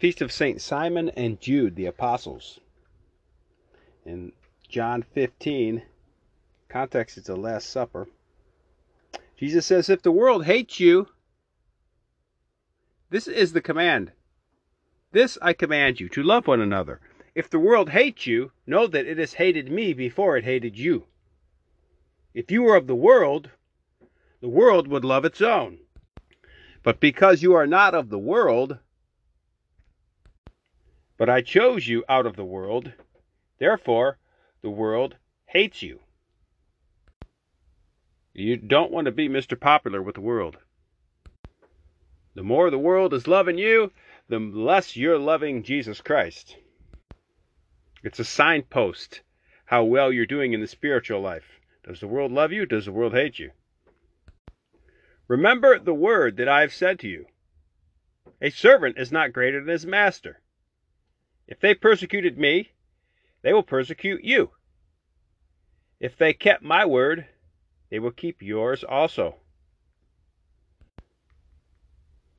Feast of St. Simon and Jude, the apostles. In John 15, context is the Last Supper. Jesus says, If the world hates you, this is the command. This I command you, to love one another. If the world hates you, know that it has hated me before it hated you. If you were of the world, the world would love its own. But because you are not of the world, but I chose you out of the world, therefore the world hates you. You don't want to be Mr. Popular with the world. The more the world is loving you, the less you're loving Jesus Christ. It's a signpost how well you're doing in the spiritual life. Does the world love you? Does the world hate you? Remember the word that I have said to you. A servant is not greater than his master. If they persecuted me, they will persecute you. If they kept my word, they will keep yours also.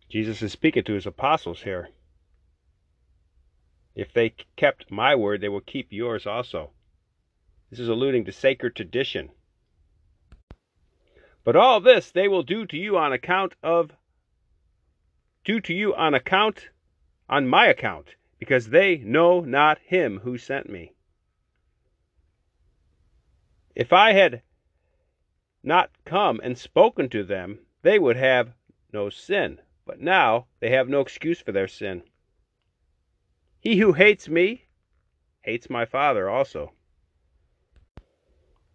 Jesus is speaking to his apostles here. If they kept my word, they will keep yours also. This is alluding to sacred tradition. But all this they will do to you on account of do to you on account on my account, because they know not him who sent me. If I had not come and spoken to them, they would have no sin. But now they have no excuse for their sin. He who hates me hates my Father also.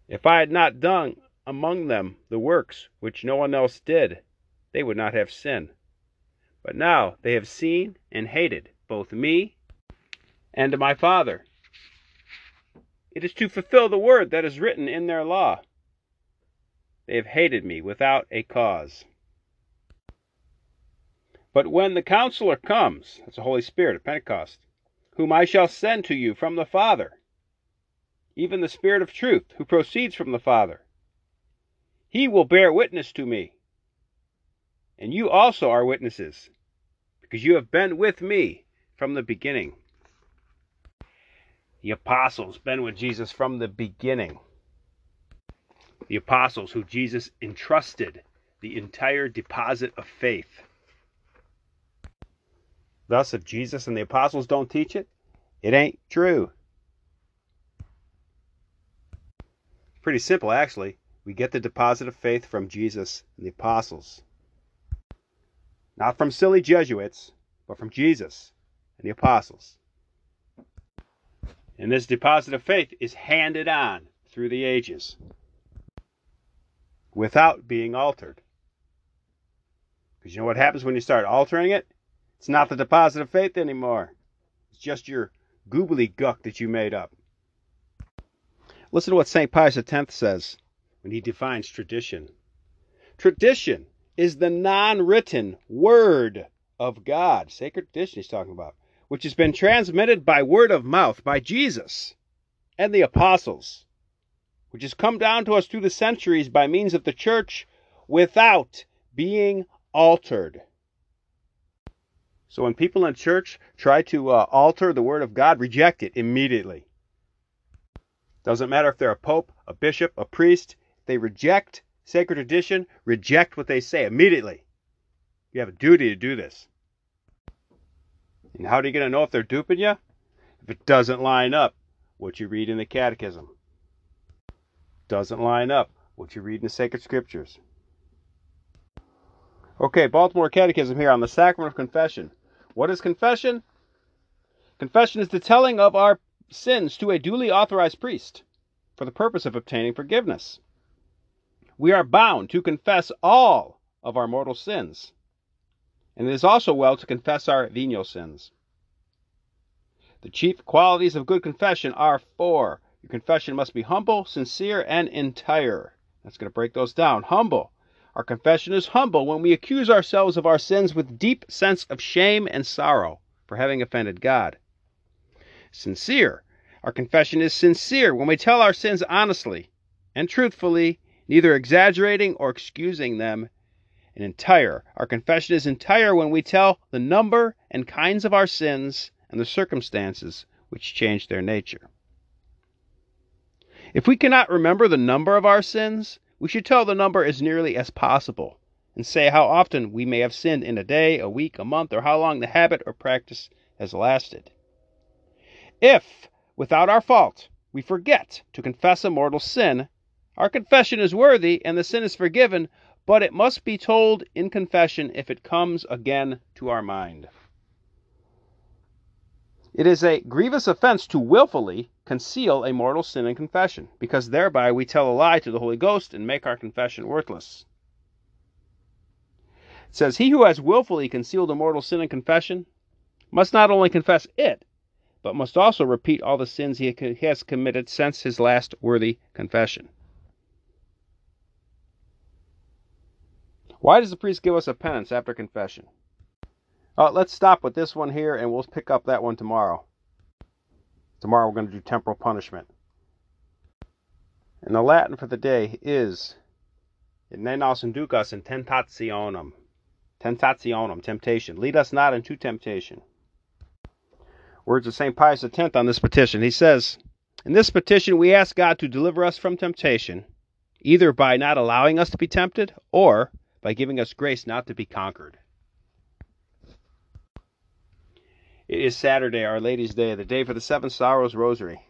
If I had not done among them the works which no one else did, they would not have sin. But now they have seen and hated both me and to my Father. It is to fulfill the word that is written in their law. They have hated me without a cause. But when the counselor comes, that's the Holy Spirit of Pentecost, whom I shall send to you from the Father, even the Spirit of truth, who proceeds from the Father. He will bear witness to me. And you also are witnesses, because you have been with me from the beginning. The apostles been with Jesus from the beginning. The apostles who Jesus entrusted the entire deposit of faith. Thus, if Jesus and the apostles don't teach it, it ain't true. Pretty simple, actually. We get the deposit of faith from Jesus and the apostles. Not from silly Jesuits, but from Jesus and the apostles. And this deposit of faith is handed on through the ages without being altered. Because you know what happens when you start altering it? It's not the deposit of faith anymore. It's just your goobly guck that you made up. Listen to what St. Pius X says when he defines tradition. Tradition is the non written word of God. Sacred tradition he's talking about, which has been transmitted by word of mouth by Jesus and the apostles, which has come down to us through the centuries by means of the church without being altered. So when people in church try to uh, alter the word of God, reject it immediately. Doesn't matter if they're a pope, a bishop, a priest, they reject sacred tradition, reject what they say immediately. You have a duty to do this. And how are you going to know if they're duping you? If it doesn't line up what you read in the catechism. Doesn't line up what you read in the sacred scriptures. Okay, Baltimore Catechism here on the sacrament of confession. What is confession? Confession is the telling of our sins to a duly authorized priest for the purpose of obtaining forgiveness. We are bound to confess all of our mortal sins, and it is also well to confess our venial sins. The chief qualities of good confession are four. Your confession must be humble, sincere, and entire. That's going to break those down. Humble. Our confession is humble when we accuse ourselves of our sins with deep sense of shame and sorrow for having offended God. Sincere. Our confession is sincere when we tell our sins honestly and truthfully, neither exaggerating or excusing them, and entire. Our confession is entire when we tell the number and kinds of our sins and the circumstances which change their nature. If we cannot remember the number of our sins, we should tell the number as nearly as possible and say how often we may have sinned in a day, a week, a month, or how long the habit or practice has lasted. If, without our fault, we forget to confess a mortal sin, our confession is worthy and the sin is forgiven, but it must be told in confession if it comes again to our mind. It is a grievous offense to wilfully conceal a mortal sin in confession, because thereby we tell a lie to the Holy Ghost and make our confession worthless. It says, He who has wilfully concealed a mortal sin in confession must not only confess it, but must also repeat all the sins he has committed since his last worthy confession. Why does the priest give us a penance after confession? Uh, let's stop with this one here and we'll pick up that one tomorrow. Tomorrow we're going to do temporal punishment. And the Latin for the day is in nos inducas in tentationem. Tentationem, temptation. Lead us not into temptation. Words of St. Pius X on this petition. He says, In this petition we ask God to deliver us from temptation, either by not allowing us to be tempted or by giving us grace not to be conquered. It is Saturday, Our Lady's Day, the day for the Seven Sorrows Rosary.